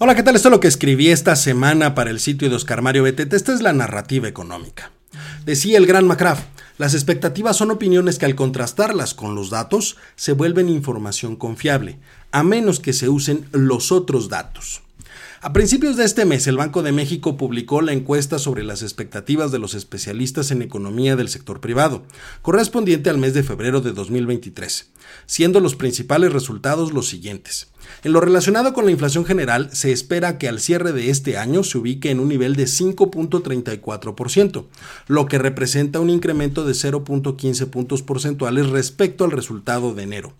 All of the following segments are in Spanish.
Hola, ¿qué tal? Esto es lo que escribí esta semana para el sitio de Oscar Mario Betete. Esta es la narrativa económica. Decía el gran Macraff, las expectativas son opiniones que al contrastarlas con los datos se vuelven información confiable, a menos que se usen los otros datos. A principios de este mes, el Banco de México publicó la encuesta sobre las expectativas de los especialistas en economía del sector privado, correspondiente al mes de febrero de 2023, siendo los principales resultados los siguientes. En lo relacionado con la inflación general, se espera que al cierre de este año se ubique en un nivel de 5.34%, lo que representa un incremento de 0.15 puntos porcentuales respecto al resultado de enero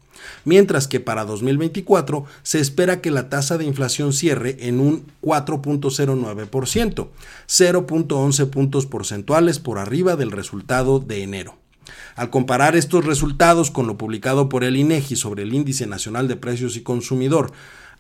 mientras que para 2024 se espera que la tasa de inflación cierre en un 4.09%, 0.11 puntos porcentuales por arriba del resultado de enero. Al comparar estos resultados con lo publicado por el INEGI sobre el Índice Nacional de Precios y Consumidor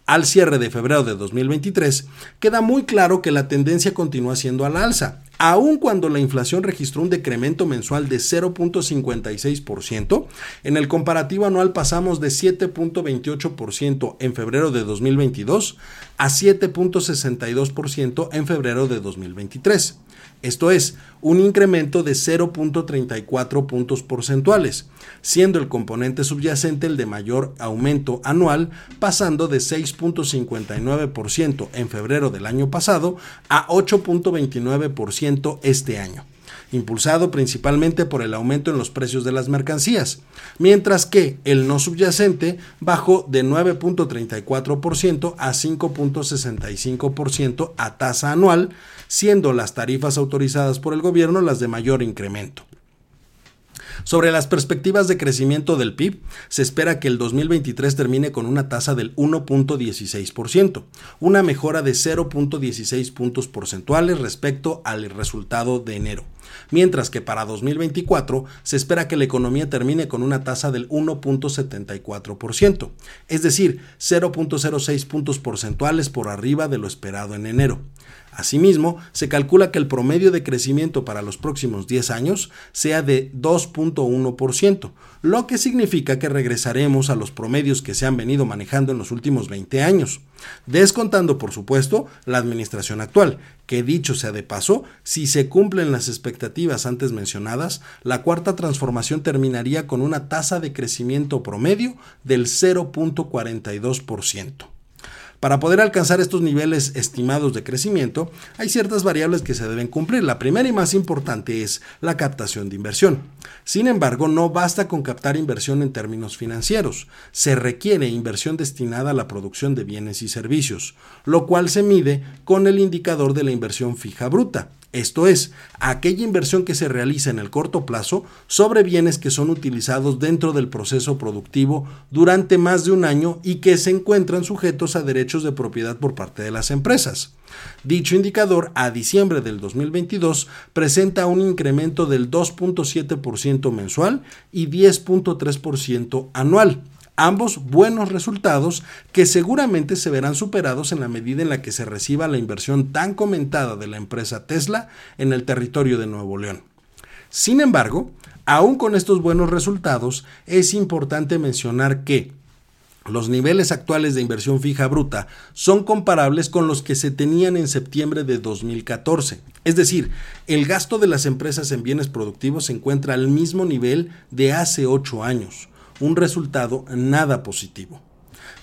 al cierre de febrero de 2023, queda muy claro que la tendencia continúa siendo al alza, aun cuando la inflación registró un decremento mensual de 0.56%, en el comparativo anual pasamos de 7.28% en febrero de 2022 a 7.62% en febrero de 2023. Esto es, un incremento de 0.34 puntos porcentuales, siendo el componente subyacente el de mayor aumento anual, pasando de 6.59% en febrero del año pasado a 8.29% este año impulsado principalmente por el aumento en los precios de las mercancías, mientras que el no subyacente bajó de 9.34% a 5.65% a tasa anual, siendo las tarifas autorizadas por el gobierno las de mayor incremento. Sobre las perspectivas de crecimiento del PIB, se espera que el 2023 termine con una tasa del 1.16%, una mejora de 0.16 puntos porcentuales respecto al resultado de enero mientras que para 2024 se espera que la economía termine con una tasa del 1.74%, es decir, 0.06 puntos porcentuales por arriba de lo esperado en enero. Asimismo, se calcula que el promedio de crecimiento para los próximos 10 años sea de 2.1%, lo que significa que regresaremos a los promedios que se han venido manejando en los últimos 20 años, descontando por supuesto la administración actual, que dicho sea de paso, si se cumplen las expectativas antes mencionadas, la cuarta transformación terminaría con una tasa de crecimiento promedio del 0.42%. Para poder alcanzar estos niveles estimados de crecimiento, hay ciertas variables que se deben cumplir. La primera y más importante es la captación de inversión. Sin embargo, no basta con captar inversión en términos financieros. Se requiere inversión destinada a la producción de bienes y servicios, lo cual se mide con el indicador de la inversión fija bruta, esto es, aquella inversión que se realiza en el corto plazo sobre bienes que son utilizados dentro del proceso productivo durante más de un año y que se encuentran sujetos a derechos de propiedad por parte de las empresas. Dicho indicador a diciembre del 2022 presenta un incremento del 2.7% mensual y 10.3% anual ambos buenos resultados que seguramente se verán superados en la medida en la que se reciba la inversión tan comentada de la empresa Tesla en el territorio de Nuevo León. Sin embargo, aún con estos buenos resultados, es importante mencionar que los niveles actuales de inversión fija bruta son comparables con los que se tenían en septiembre de 2014. Es decir, el gasto de las empresas en bienes productivos se encuentra al mismo nivel de hace ocho años un resultado nada positivo.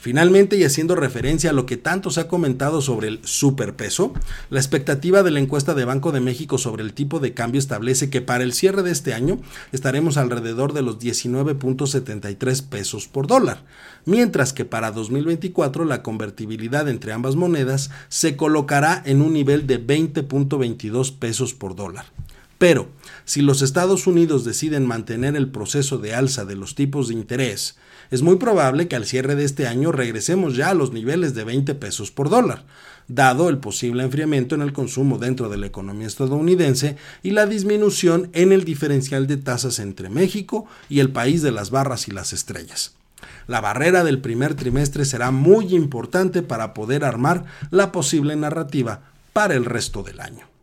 Finalmente, y haciendo referencia a lo que tanto se ha comentado sobre el superpeso, la expectativa de la encuesta de Banco de México sobre el tipo de cambio establece que para el cierre de este año estaremos alrededor de los 19.73 pesos por dólar, mientras que para 2024 la convertibilidad entre ambas monedas se colocará en un nivel de 20.22 pesos por dólar. Pero, si los Estados Unidos deciden mantener el proceso de alza de los tipos de interés, es muy probable que al cierre de este año regresemos ya a los niveles de 20 pesos por dólar, dado el posible enfriamiento en el consumo dentro de la economía estadounidense y la disminución en el diferencial de tasas entre México y el país de las barras y las estrellas. La barrera del primer trimestre será muy importante para poder armar la posible narrativa para el resto del año.